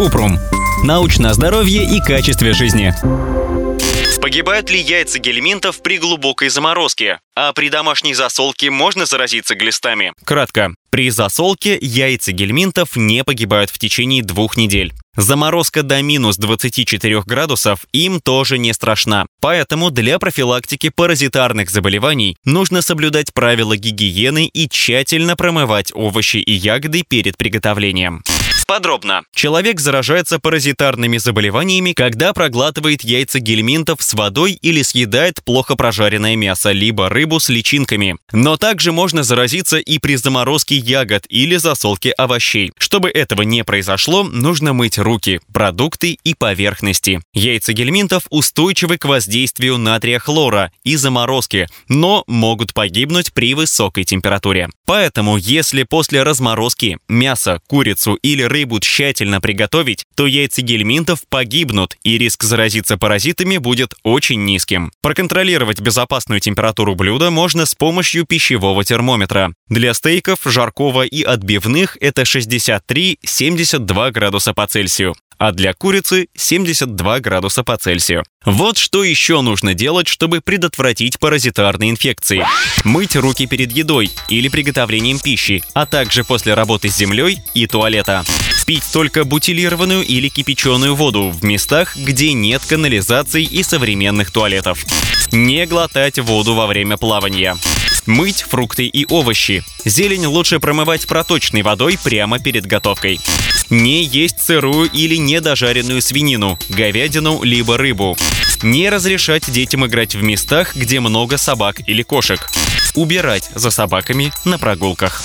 Купрум. Научное здоровье и качестве жизни. Погибают ли яйца гельминтов при глубокой заморозке? А при домашней засолке можно заразиться глистами? Кратко. При засолке яйца гельминтов не погибают в течение двух недель. Заморозка до минус 24 градусов им тоже не страшна. Поэтому для профилактики паразитарных заболеваний нужно соблюдать правила гигиены и тщательно промывать овощи и ягоды перед приготовлением. Подробно. Человек заражается паразитарными заболеваниями, когда проглатывает яйца гельминтов с водой или съедает плохо прожаренное мясо, либо рыбу с личинками. Но также можно заразиться и при заморозке ягод или засолке овощей. Чтобы этого не произошло, нужно мыть руки, продукты и поверхности. Яйца гельминтов устойчивы к воздействию натрия хлора и заморозки, но могут погибнуть при высокой температуре. Поэтому, если после разморозки мясо, курицу или рыбу рыбу тщательно приготовить, то яйца гельминтов погибнут, и риск заразиться паразитами будет очень низким. Проконтролировать безопасную температуру блюда можно с помощью пищевого термометра. Для стейков, жаркого и отбивных это 63-72 градуса по Цельсию а для курицы 72 градуса по Цельсию. Вот что еще нужно делать, чтобы предотвратить паразитарные инфекции. Мыть руки перед едой или приготовлением пищи, а также после работы с землей и туалета. Пить только бутилированную или кипяченую воду в местах, где нет канализации и современных туалетов. Не глотать воду во время плавания. Мыть фрукты и овощи. Зелень лучше промывать проточной водой прямо перед готовкой. Не есть сырую или недожаренную свинину, говядину либо рыбу. Не разрешать детям играть в местах, где много собак или кошек. Убирать за собаками на прогулках.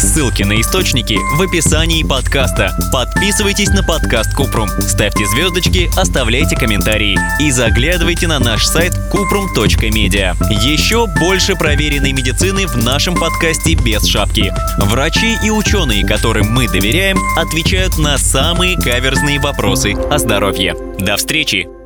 Ссылки на источники в описании подкаста. Подписывайтесь на подкаст Купрум, ставьте звездочки, оставляйте комментарии и заглядывайте на наш сайт kuprum.media. Еще больше проверенной медицины в нашем подкасте без шапки. Врачи и ученые, которым мы доверяем, отвечают на самые каверзные вопросы о здоровье. До встречи!